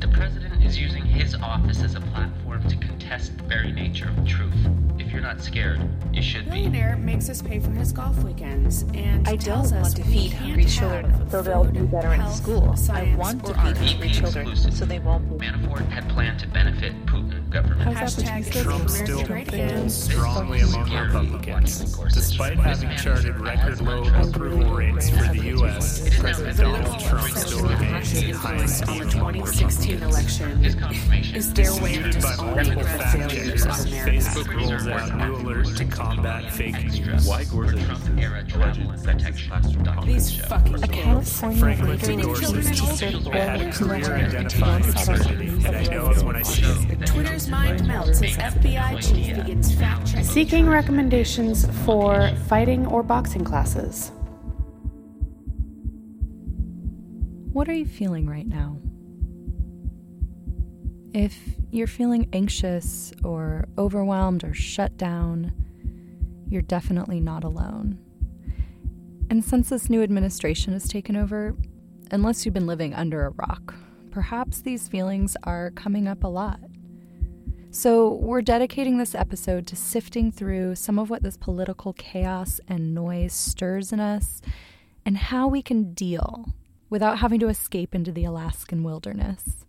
The president is using his office as a platform to contest the very nature of truth. If you're not scared, you should be. Billionaire makes us pay for his golf weekends and I tells don't us want to feed hungry children so they'll do better in health, school. I want to feed hungry children so they won't Manafort had planned to benefit Putin government. Hashtag Trump still great polls strongly among Republicans. Despite having charted record low approval rates for the U.S., President Donald Trump still remains in high on the 2016 election His confirmation is their way to Disputed by multiple discrediting fact failures checkers, of America. Facebook rolls out new alert to combat fake news. Why Gorsuch Trump-era travel and protection document These show. fucking kids. Franklin Feeding endorses children teaching. I had a career identifying absurdity, and I know it when I see it. Twitter's mind melts as FBI chief begins fact checking. Seeking recommendations for fighting or boxing classes. What are you feeling right now? If you're feeling anxious or overwhelmed or shut down, you're definitely not alone. And since this new administration has taken over, unless you've been living under a rock, perhaps these feelings are coming up a lot. So, we're dedicating this episode to sifting through some of what this political chaos and noise stirs in us and how we can deal without having to escape into the Alaskan wilderness.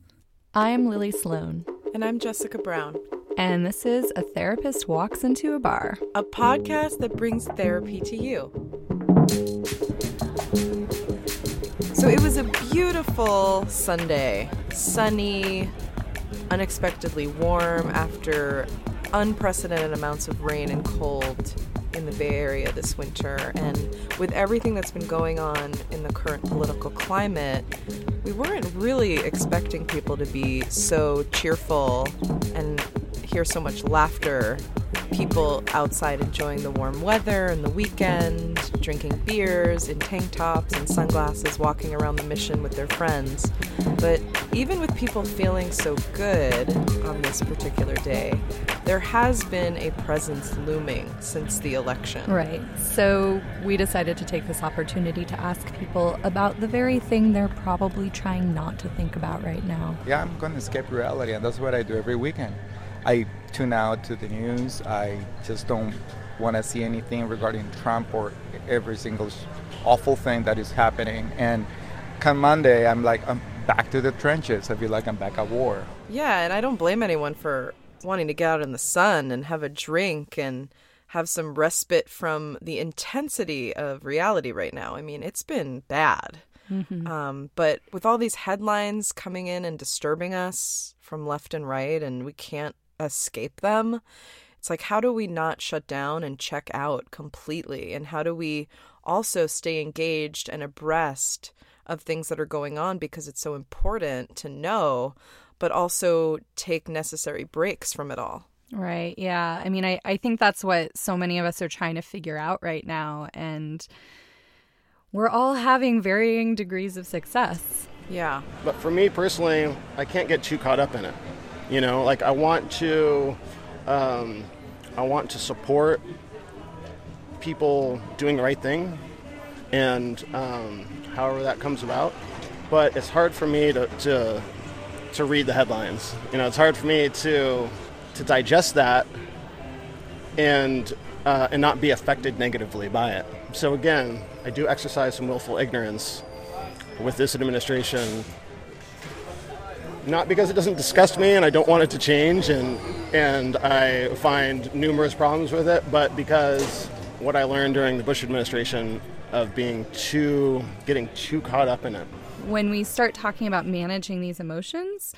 I'm Lily Sloane, And I'm Jessica Brown, and this is A Therapist Walks Into a Bar. a podcast that brings therapy to you. So it was a beautiful Sunday, sunny, unexpectedly warm after unprecedented amounts of rain and cold in the Bay Area this winter. And with everything that's been going on in the current political climate, we weren't really expecting people to be so cheerful and hear so much laughter. People outside enjoying the warm weather and the weekend, drinking beers in tank tops and sunglasses, walking around the mission with their friends. But even with people feeling so good on this particular day, there has been a presence looming since the election. Right. So, we decided to take this opportunity to ask people about the very thing they're probably trying not to think about right now. Yeah, I'm going to escape reality, and that's what I do every weekend. I tune out to the news. I just don't want to see anything regarding Trump or every single awful thing that is happening. And come Monday, I'm like, I'm back to the trenches. I feel like I'm back at war. Yeah, and I don't blame anyone for wanting to get out in the sun and have a drink and have some respite from the intensity of reality right now. I mean, it's been bad. Um, but with all these headlines coming in and disturbing us from left and right, and we can't escape them, it's like, how do we not shut down and check out completely? And how do we also stay engaged and abreast of things that are going on because it's so important to know, but also take necessary breaks from it all? Right. Yeah. I mean, I, I think that's what so many of us are trying to figure out right now. And we're all having varying degrees of success. Yeah. But for me personally, I can't get too caught up in it. You know, like I want to, um, I want to support people doing the right thing, and um, however that comes about. But it's hard for me to, to to read the headlines. You know, it's hard for me to to digest that and uh, and not be affected negatively by it. So again, I do exercise some willful ignorance with this administration not because it doesn't disgust me and I don't want it to change and and I find numerous problems with it, but because what I learned during the Bush administration of being too getting too caught up in it. When we start talking about managing these emotions,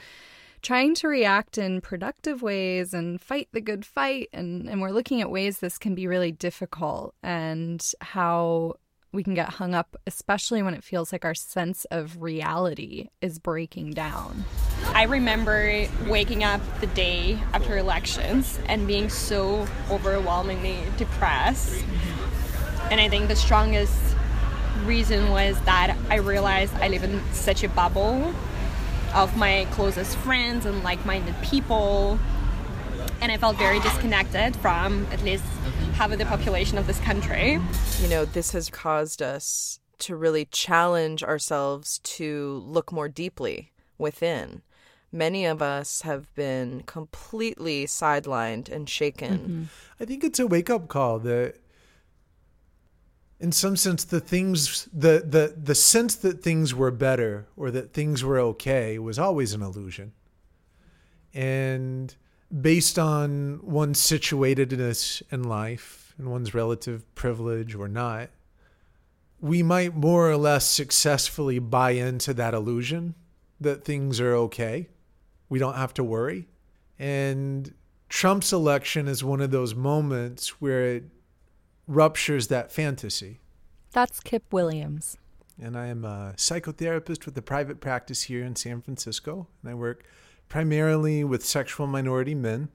trying to react in productive ways and fight the good fight, and, and we're looking at ways this can be really difficult and how we can get hung up, especially when it feels like our sense of reality is breaking down. I remember waking up the day after elections and being so overwhelmingly depressed. And I think the strongest reason was that I realized I live in such a bubble of my closest friends and like minded people. And I felt very disconnected from at least half of the population of this country. You know, this has caused us to really challenge ourselves to look more deeply within many of us have been completely sidelined and shaken. Mm-hmm. I think it's a wake up call that in some sense the things the the the sense that things were better or that things were okay was always an illusion. And based on one's situatedness in life and one's relative privilege or not, we might more or less successfully buy into that illusion that things are okay we don't have to worry. And Trump's election is one of those moments where it ruptures that fantasy. That's Kip Williams. And I am a psychotherapist with a private practice here in San Francisco. And I work primarily with sexual minority men.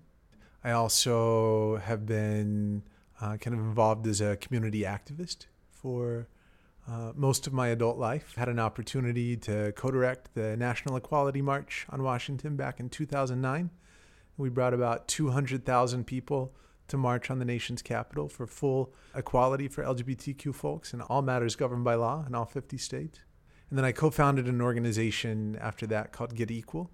I also have been uh, kind of involved as a community activist for uh, most of my adult life. Had an opportunity to co direct the National Equality March on Washington back in 2009. We brought about 200,000 people to march on the nation's capital for full equality for LGBTQ folks in all matters governed by law in all 50 states. And then I co founded an organization after that called Get Equal.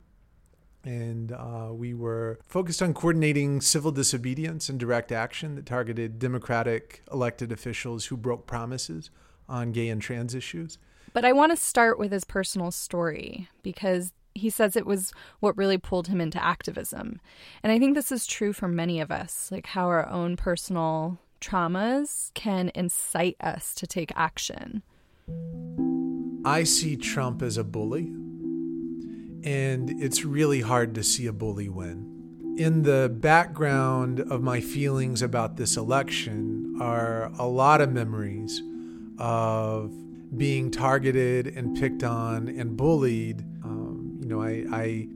And uh, we were focused on coordinating civil disobedience and direct action that targeted Democratic elected officials who broke promises on gay and trans issues. But I want to start with his personal story because he says it was what really pulled him into activism. And I think this is true for many of us, like how our own personal traumas can incite us to take action. I see Trump as a bully, and it's really hard to see a bully win. In the background of my feelings about this election are a lot of memories of being targeted and picked on and bullied. You know, I, I,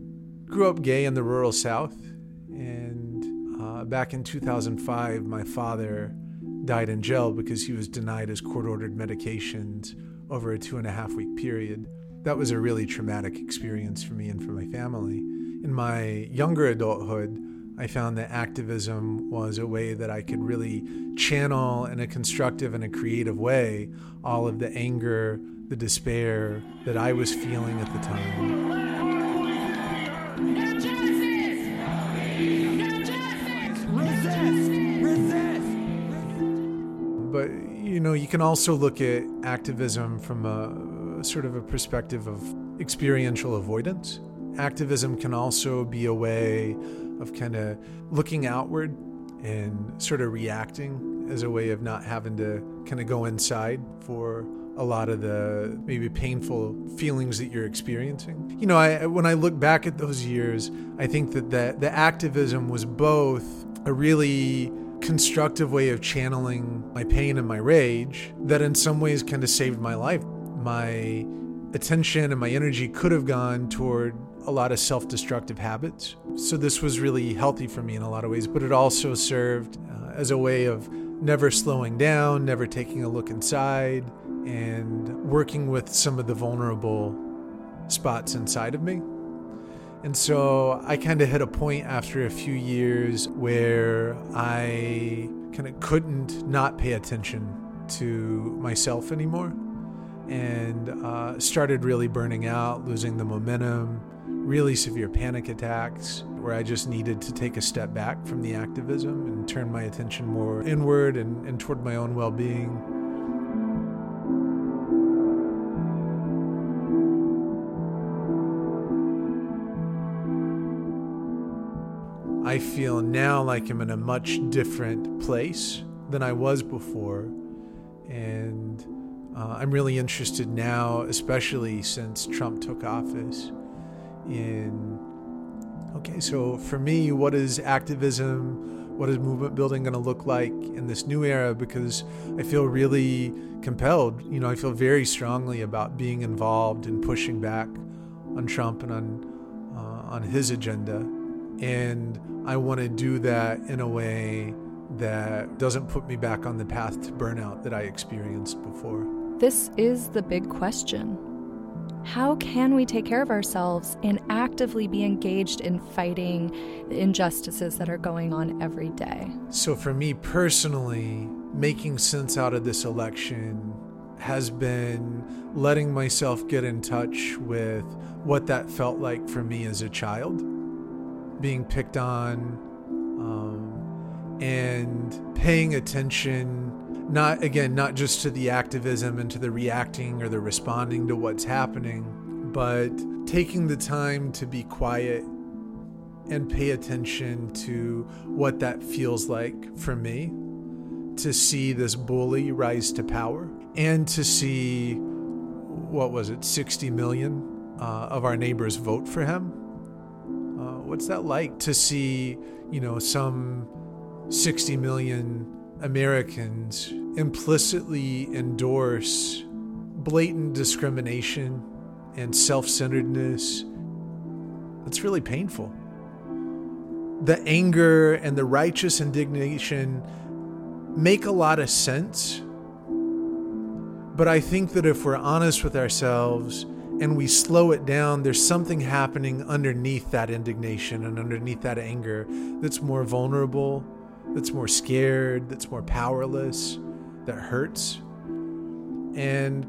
grew up gay in the rural South, and uh, back in 2005, my father died in jail because he was denied his court ordered medications over a two and a half week period. That was a really traumatic experience for me and for my family. In my younger adulthood, I found that activism was a way that I could really channel in a constructive and a creative way all of the anger, the despair that I was feeling at the time. You can also look at activism from a sort of a perspective of experiential avoidance. Activism can also be a way of kind of looking outward and sort of reacting as a way of not having to kind of go inside for a lot of the maybe painful feelings that you're experiencing. You know, I, when I look back at those years, I think that the, the activism was both a really constructive way of channeling my pain and my rage that in some ways kind of saved my life. My attention and my energy could have gone toward a lot of self destructive habits. So this was really healthy for me in a lot of ways, but it also served uh, as a way of never slowing down, never taking a look inside, and working with some of the vulnerable spots inside of me. And so I kind of hit a point after a few years where I kind of couldn't not pay attention to myself anymore and uh, started really burning out, losing the momentum, really severe panic attacks where I just needed to take a step back from the activism and turn my attention more inward and, and toward my own well being. I feel now like I'm in a much different place than I was before. And uh, I'm really interested now, especially since Trump took office, in okay, so for me, what is activism? What is movement building going to look like in this new era? Because I feel really compelled. You know, I feel very strongly about being involved and pushing back on Trump and on uh, on his agenda, and I want to do that in a way that doesn't put me back on the path to burnout that I experienced before. This is the big question. How can we take care of ourselves and actively be engaged in fighting the injustices that are going on every day? So, for me personally, making sense out of this election has been letting myself get in touch with what that felt like for me as a child, being picked on, um, and paying attention. Not again, not just to the activism and to the reacting or the responding to what's happening, but taking the time to be quiet and pay attention to what that feels like for me to see this bully rise to power and to see what was it 60 million uh, of our neighbors vote for him what's that like to see you know some 60 million americans implicitly endorse blatant discrimination and self-centeredness it's really painful the anger and the righteous indignation make a lot of sense. But I think that if we're honest with ourselves and we slow it down, there's something happening underneath that indignation and underneath that anger that's more vulnerable, that's more scared, that's more powerless, that hurts. And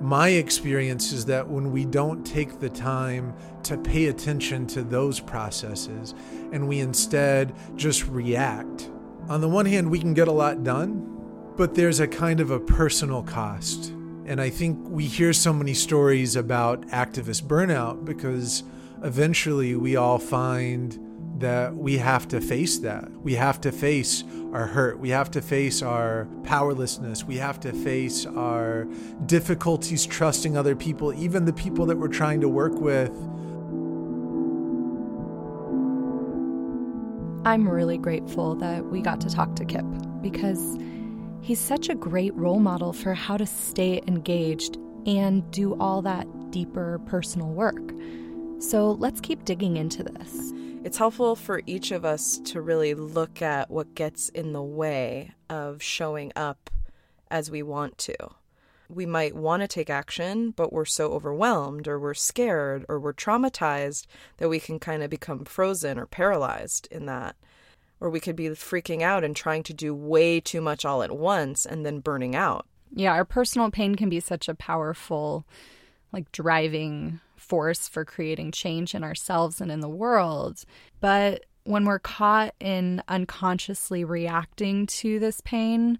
my experience is that when we don't take the time to pay attention to those processes and we instead just react, on the one hand, we can get a lot done, but there's a kind of a personal cost. And I think we hear so many stories about activist burnout because eventually we all find that we have to face that. We have to face our hurt. We have to face our powerlessness. We have to face our difficulties trusting other people, even the people that we're trying to work with. I'm really grateful that we got to talk to Kip because he's such a great role model for how to stay engaged and do all that deeper personal work. So let's keep digging into this. It's helpful for each of us to really look at what gets in the way of showing up as we want to. We might want to take action, but we're so overwhelmed or we're scared or we're traumatized that we can kind of become frozen or paralyzed in that. Or we could be freaking out and trying to do way too much all at once and then burning out. Yeah, our personal pain can be such a powerful, like, driving force for creating change in ourselves and in the world. But when we're caught in unconsciously reacting to this pain,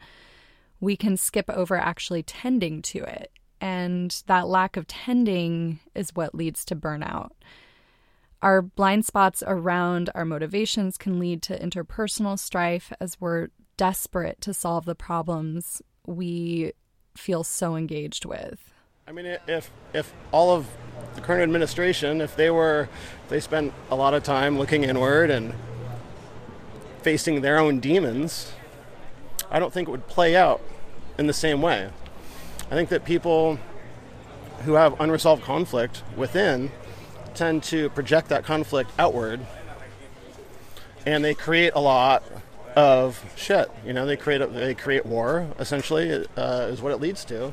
we can skip over actually tending to it. And that lack of tending is what leads to burnout. Our blind spots around our motivations can lead to interpersonal strife as we're desperate to solve the problems we feel so engaged with. I mean, if if all of the current administration, if they were, they spent a lot of time looking inward and facing their own demons, I don't think it would play out in the same way. I think that people who have unresolved conflict within tend to project that conflict outward and they create a lot of shit. You know, they create a, they create war. Essentially, uh, is what it leads to.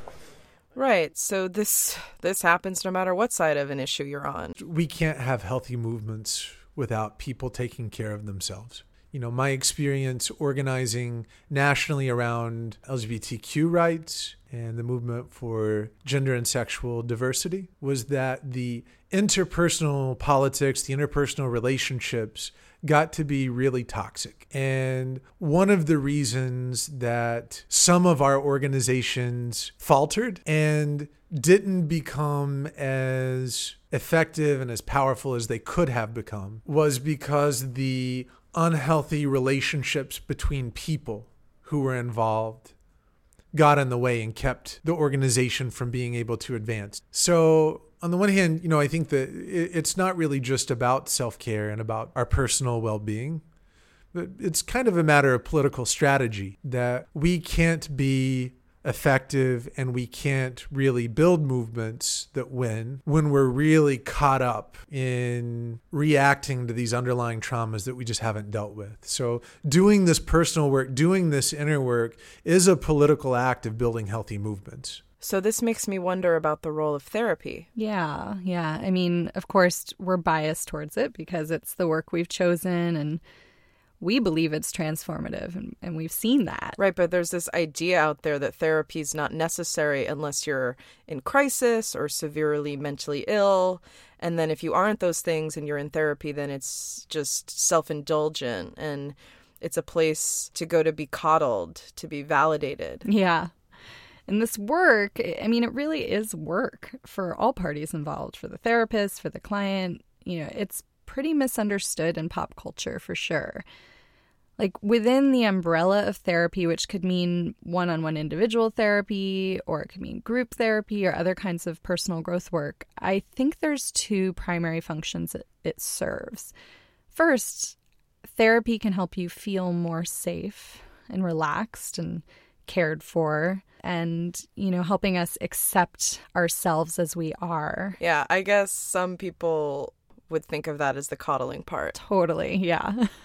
Right. So this this happens no matter what side of an issue you're on. We can't have healthy movements without people taking care of themselves you know, my experience organizing nationally around LGBTQ rights and the movement for gender and sexual diversity was that the interpersonal politics, the interpersonal relationships got to be really toxic. And one of the reasons that some of our organizations faltered and didn't become as effective and as powerful as they could have become was because the unhealthy relationships between people who were involved got in the way and kept the organization from being able to advance. So, on the one hand, you know, I think that it's not really just about self care and about our personal well being, but it's kind of a matter of political strategy that we can't be effective and we can't really build movements that win when we're really caught up in reacting to these underlying traumas that we just haven't dealt with. So, doing this personal work, doing this inner work is a political act of building healthy movements. So, this makes me wonder about the role of therapy. Yeah, yeah. I mean, of course, we're biased towards it because it's the work we've chosen and we believe it's transformative and, and, we've seen that. Right, but there's this idea out there that therapy is not necessary unless you're in crisis or severely mentally ill. And then if you aren't those things and you're in therapy, then it's just self indulgent and it's a place to go to be coddled, to be validated. Yeah. And this work, I mean, it really is work for all parties involved, for the therapist, for the client. You know, it's pretty misunderstood in pop culture for sure. Like within the umbrella of therapy, which could mean one on one individual therapy or it could mean group therapy or other kinds of personal growth work, I think there's two primary functions it, it serves. First, therapy can help you feel more safe and relaxed and cared for and you know helping us accept ourselves as we are yeah i guess some people would think of that as the coddling part. Totally yeah.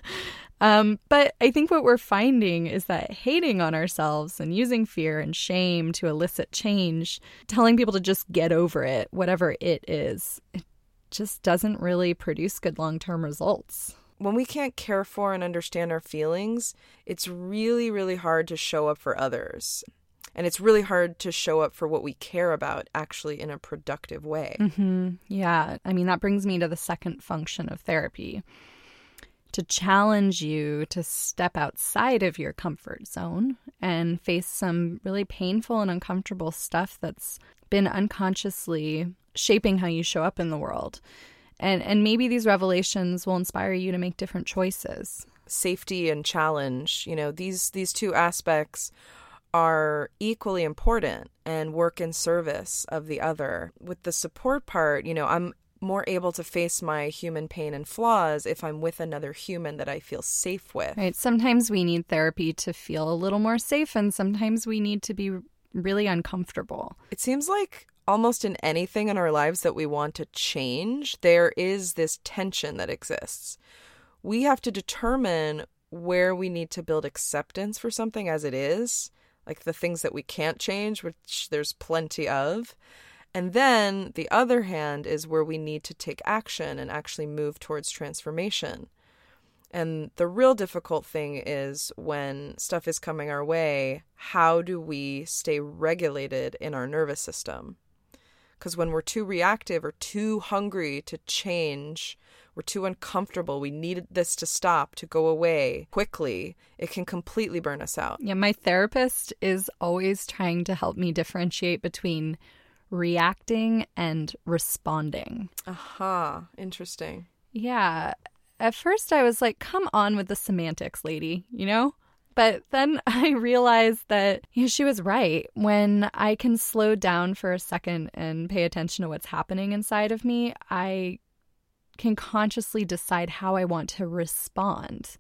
Um, but i think what we're finding is that hating on ourselves and using fear and shame to elicit change telling people to just get over it whatever it is it just doesn't really produce good long-term results. When we can't care for and understand our feelings, it's really, really hard to show up for others. And it's really hard to show up for what we care about actually in a productive way. Mm-hmm. Yeah. I mean, that brings me to the second function of therapy to challenge you to step outside of your comfort zone and face some really painful and uncomfortable stuff that's been unconsciously shaping how you show up in the world and and maybe these revelations will inspire you to make different choices safety and challenge you know these these two aspects are equally important and work in service of the other with the support part you know i'm more able to face my human pain and flaws if I'm with another human that I feel safe with. Right. Sometimes we need therapy to feel a little more safe, and sometimes we need to be really uncomfortable. It seems like almost in anything in our lives that we want to change, there is this tension that exists. We have to determine where we need to build acceptance for something as it is, like the things that we can't change, which there's plenty of. And then the other hand is where we need to take action and actually move towards transformation. And the real difficult thing is when stuff is coming our way, how do we stay regulated in our nervous system? Because when we're too reactive or too hungry to change, we're too uncomfortable, we need this to stop, to go away quickly, it can completely burn us out. Yeah, my therapist is always trying to help me differentiate between reacting and responding. Aha, uh-huh. interesting. Yeah. At first, I was like, come on with the semantics, lady, you know? But then I realized that you know, she was right. When I can slow down for a second and pay attention to what's happening inside of me, I can consciously decide how I want to respond.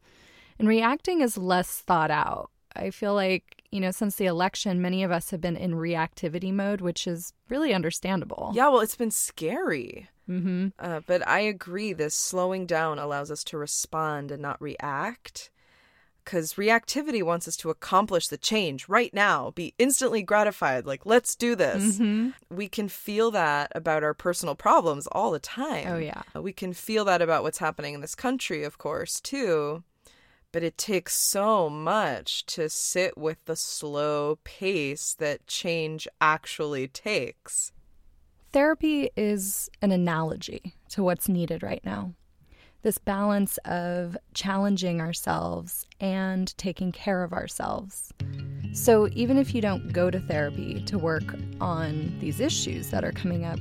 And reacting is less thought out. I feel like, you know, since the election, many of us have been in reactivity mode, which is really understandable. Yeah, well, it's been scary. Mm-hmm. Uh, but I agree, this slowing down allows us to respond and not react because reactivity wants us to accomplish the change right now, be instantly gratified, like, let's do this. Mm-hmm. We can feel that about our personal problems all the time. Oh, yeah. We can feel that about what's happening in this country, of course, too. But it takes so much to sit with the slow pace that change actually takes. Therapy is an analogy to what's needed right now this balance of challenging ourselves and taking care of ourselves. So, even if you don't go to therapy to work on these issues that are coming up,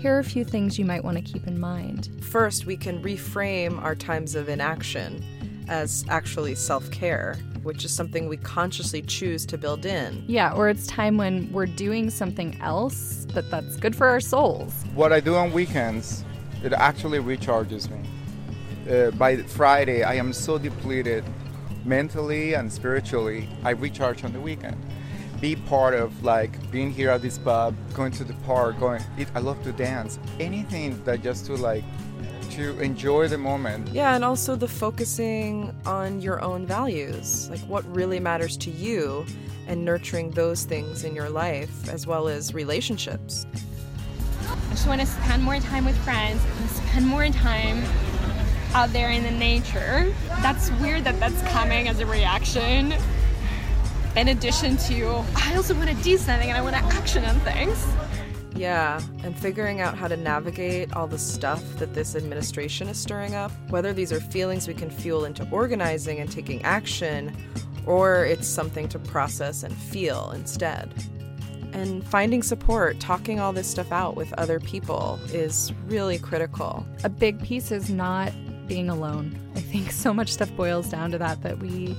here are a few things you might want to keep in mind. First, we can reframe our times of inaction as actually self care, which is something we consciously choose to build in. Yeah, or it's time when we're doing something else that that's good for our souls. What I do on weekends, it actually recharges me uh, by Friday, I am so depleted mentally and spiritually. I recharge on the weekend. Be part of like being here at this pub, going to the park, going. It, I love to dance. Anything that just to like to enjoy the moment. Yeah, and also the focusing on your own values, like what really matters to you, and nurturing those things in your life as well as relationships. I just want to spend more time with friends, spend more time out there in the nature. That's weird that that's coming as a reaction. In addition to, I also want to do something and I want to action on things. Yeah, and figuring out how to navigate all the stuff that this administration is stirring up, whether these are feelings we can fuel into organizing and taking action, or it's something to process and feel instead. And finding support, talking all this stuff out with other people is really critical. A big piece is not being alone. I think so much stuff boils down to that that we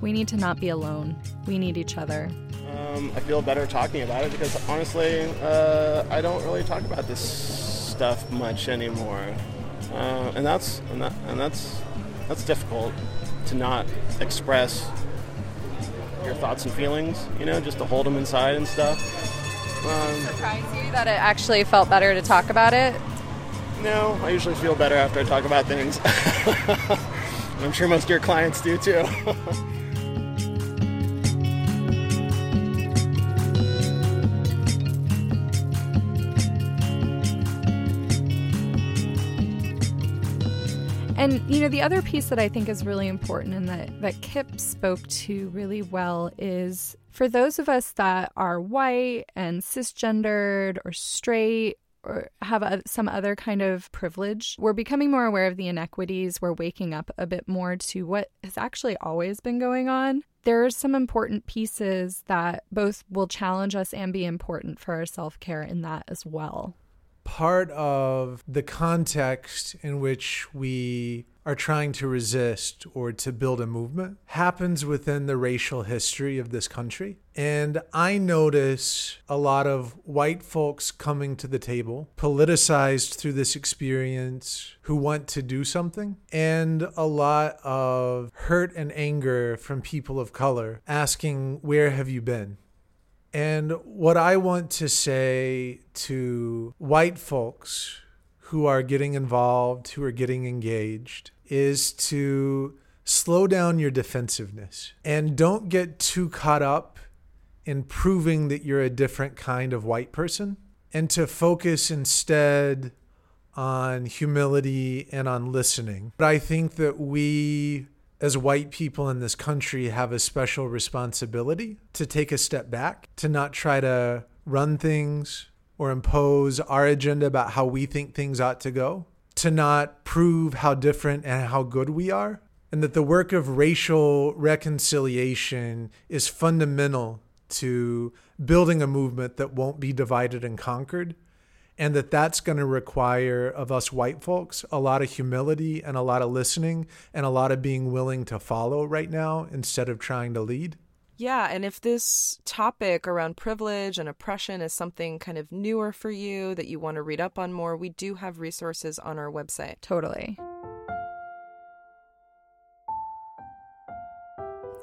we need to not be alone. We need each other. Um, I feel better talking about it because honestly, uh, I don't really talk about this stuff much anymore, uh, and that's and, that, and that's that's difficult to not express your thoughts and feelings. You know, just to hold them inside and stuff. Um, Surprise you that it actually felt better to talk about it? No, I usually feel better after I talk about things. I'm sure most of your clients do too. And you know, the other piece that I think is really important and that, that Kip spoke to really well is for those of us that are white and cisgendered or straight or have a, some other kind of privilege, we're becoming more aware of the inequities. We're waking up a bit more to what has actually always been going on. There are some important pieces that both will challenge us and be important for our self care in that as well part of the context in which we are trying to resist or to build a movement happens within the racial history of this country. And I notice a lot of white folks coming to the table, politicized through this experience, who want to do something, and a lot of hurt and anger from people of color asking, Where have you been? And what I want to say to white folks who are getting involved, who are getting engaged, is to slow down your defensiveness and don't get too caught up in proving that you're a different kind of white person and to focus instead on humility and on listening. But I think that we as white people in this country have a special responsibility to take a step back, to not try to run things or impose our agenda about how we think things ought to go, to not prove how different and how good we are, and that the work of racial reconciliation is fundamental to building a movement that won't be divided and conquered and that that's going to require of us white folks a lot of humility and a lot of listening and a lot of being willing to follow right now instead of trying to lead. Yeah, and if this topic around privilege and oppression is something kind of newer for you that you want to read up on more, we do have resources on our website. Totally.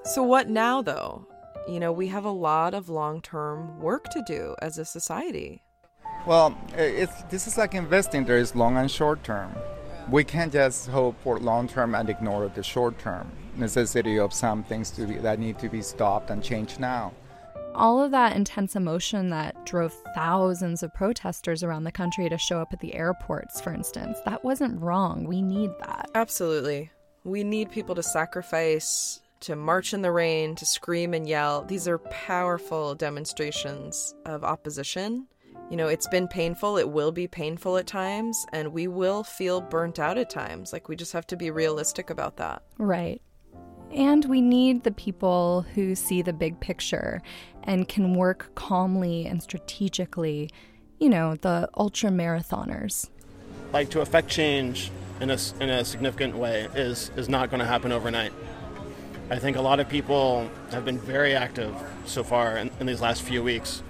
So, what now, though? You know, we have a lot of long term work to do as a society. Well, it's, this is like investing. There is long and short term. We can't just hope for long term and ignore the short term necessity of some things to be, that need to be stopped and changed now. All of that intense emotion that drove thousands of protesters around the country to show up at the airports, for instance, that wasn't wrong. We need that. Absolutely. We need people to sacrifice, to march in the rain, to scream and yell. These are powerful demonstrations of opposition you know, it's been painful. It will be painful at times, and we will feel burnt out at times. Like, we just have to be realistic about that. Right. And we need the people who see the big picture and can work calmly and strategically, you know, the ultra marathoners. Like, to affect change in a, in a significant way is, is not going to happen overnight. I think a lot of people have been very active so far in, in these last few weeks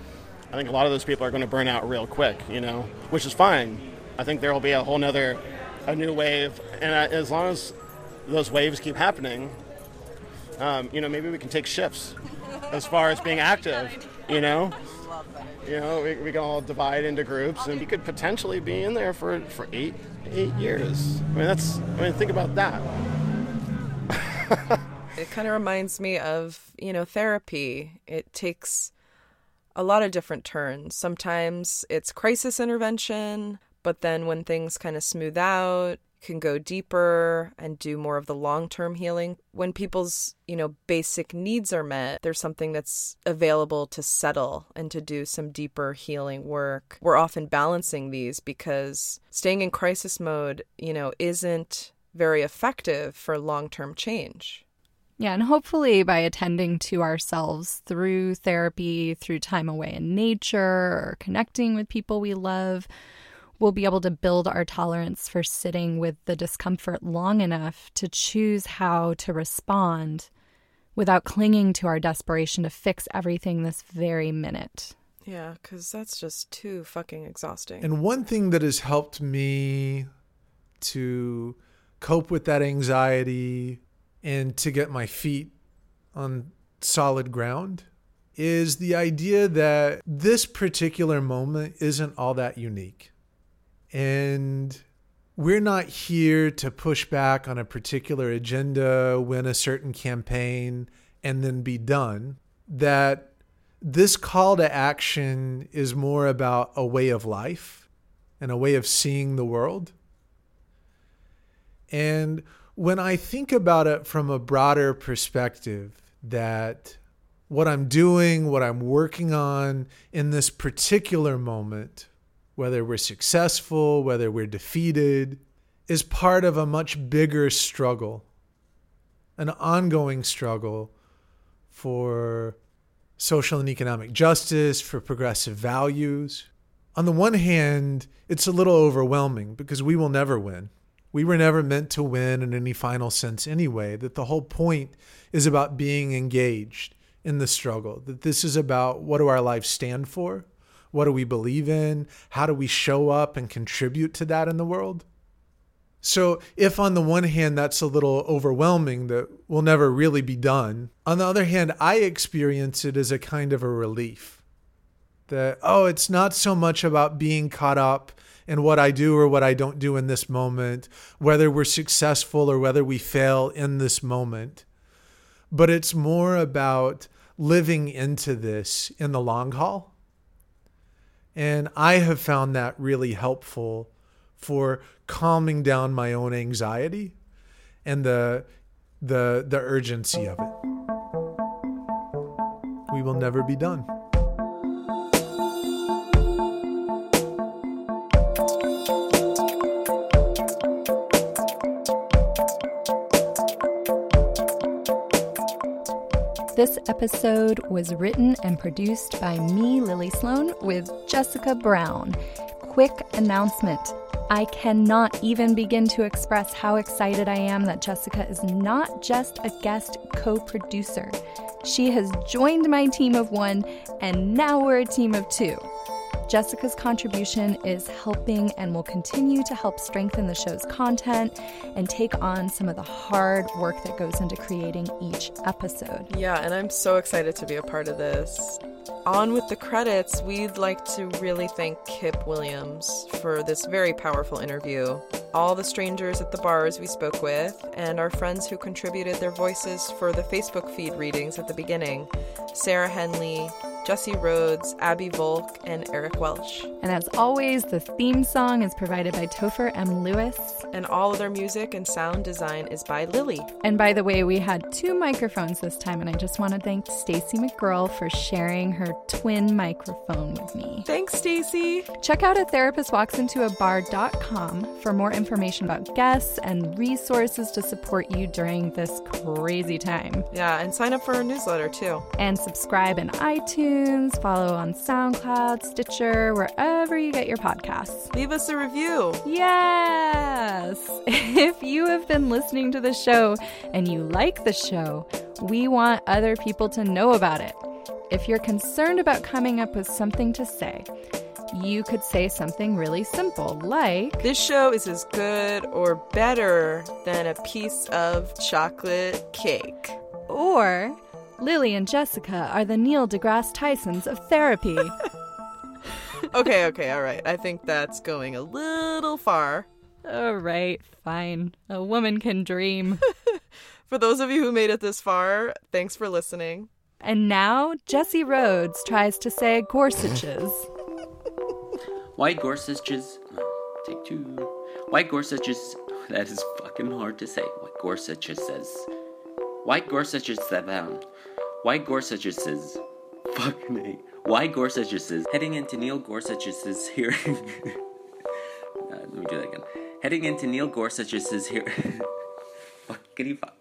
I think a lot of those people are going to burn out real quick, you know, which is fine. I think there will be a whole nother, a new wave, and as long as those waves keep happening, um, you know, maybe we can take shifts as far as being active, you know. You know, we, we can all divide into groups, and we could potentially be in there for for eight eight years. I mean, that's. I mean, think about that. it kind of reminds me of you know therapy. It takes a lot of different turns. Sometimes it's crisis intervention, but then when things kind of smooth out, can go deeper and do more of the long-term healing. When people's, you know, basic needs are met, there's something that's available to settle and to do some deeper healing work. We're often balancing these because staying in crisis mode, you know, isn't very effective for long-term change. Yeah, and hopefully by attending to ourselves through therapy, through time away in nature, or connecting with people we love, we'll be able to build our tolerance for sitting with the discomfort long enough to choose how to respond without clinging to our desperation to fix everything this very minute. Yeah, because that's just too fucking exhausting. And one thing that has helped me to cope with that anxiety and to get my feet on solid ground is the idea that this particular moment isn't all that unique. And we're not here to push back on a particular agenda, win a certain campaign, and then be done. That this call to action is more about a way of life and a way of seeing the world. And when I think about it from a broader perspective, that what I'm doing, what I'm working on in this particular moment, whether we're successful, whether we're defeated, is part of a much bigger struggle, an ongoing struggle for social and economic justice, for progressive values. On the one hand, it's a little overwhelming because we will never win we were never meant to win in any final sense anyway. That the whole point is about being engaged in the struggle. That this is about what do our lives stand for? What do we believe in? How do we show up and contribute to that in the world? So, if on the one hand that's a little overwhelming, that will never really be done, on the other hand, I experience it as a kind of a relief. That, oh, it's not so much about being caught up in what I do or what I don't do in this moment, whether we're successful or whether we fail in this moment. But it's more about living into this in the long haul. And I have found that really helpful for calming down my own anxiety and the the the urgency of it. We will never be done. This episode was written and produced by me, Lily Sloane, with Jessica Brown. Quick announcement. I cannot even begin to express how excited I am that Jessica is not just a guest co producer. She has joined my team of one, and now we're a team of two. Jessica's contribution is helping and will continue to help strengthen the show's content and take on some of the hard work that goes into creating each episode. Yeah, and I'm so excited to be a part of this. On with the credits, we'd like to really thank Kip Williams for this very powerful interview, all the strangers at the bars we spoke with, and our friends who contributed their voices for the Facebook feed readings at the beginning Sarah Henley, Jesse Rhodes, Abby Volk, and Eric Welsh. And as always, the theme song is provided by Topher M. Lewis. And all of their music and sound design is by Lily. And by the way, we had two microphones this time, and I just want to thank Stacey McGuirl for sharing her twin microphone with me. Thanks, Stacey. Check out a therapist walks into a bar.com for more information about guests and resources to support you during this crazy time. Yeah, and sign up for our newsletter too. And subscribe in iTunes iTunes, follow on SoundCloud, Stitcher, wherever you get your podcasts. Leave us a review. Yes! If you have been listening to the show and you like the show, we want other people to know about it. If you're concerned about coming up with something to say, you could say something really simple like This show is as good or better than a piece of chocolate cake. Or Lily and Jessica are the Neil deGrasse Tysons of therapy. okay, okay, all right. I think that's going a little far. All right, fine. A woman can dream. for those of you who made it this far, thanks for listening. And now, Jesse Rhodes tries to say gorsages. White gorsages. Take two. White Gorsuch's. That is fucking hard to say. White Gorsuch says. White Gorsuch says. Um, White Gorsuch says. Fucking A. White Gorsuch says. Heading into Neil Gorsuch's hearing. uh, let me do that again. Heading into Neil Gorsuch's hearing. Fuckity fuck.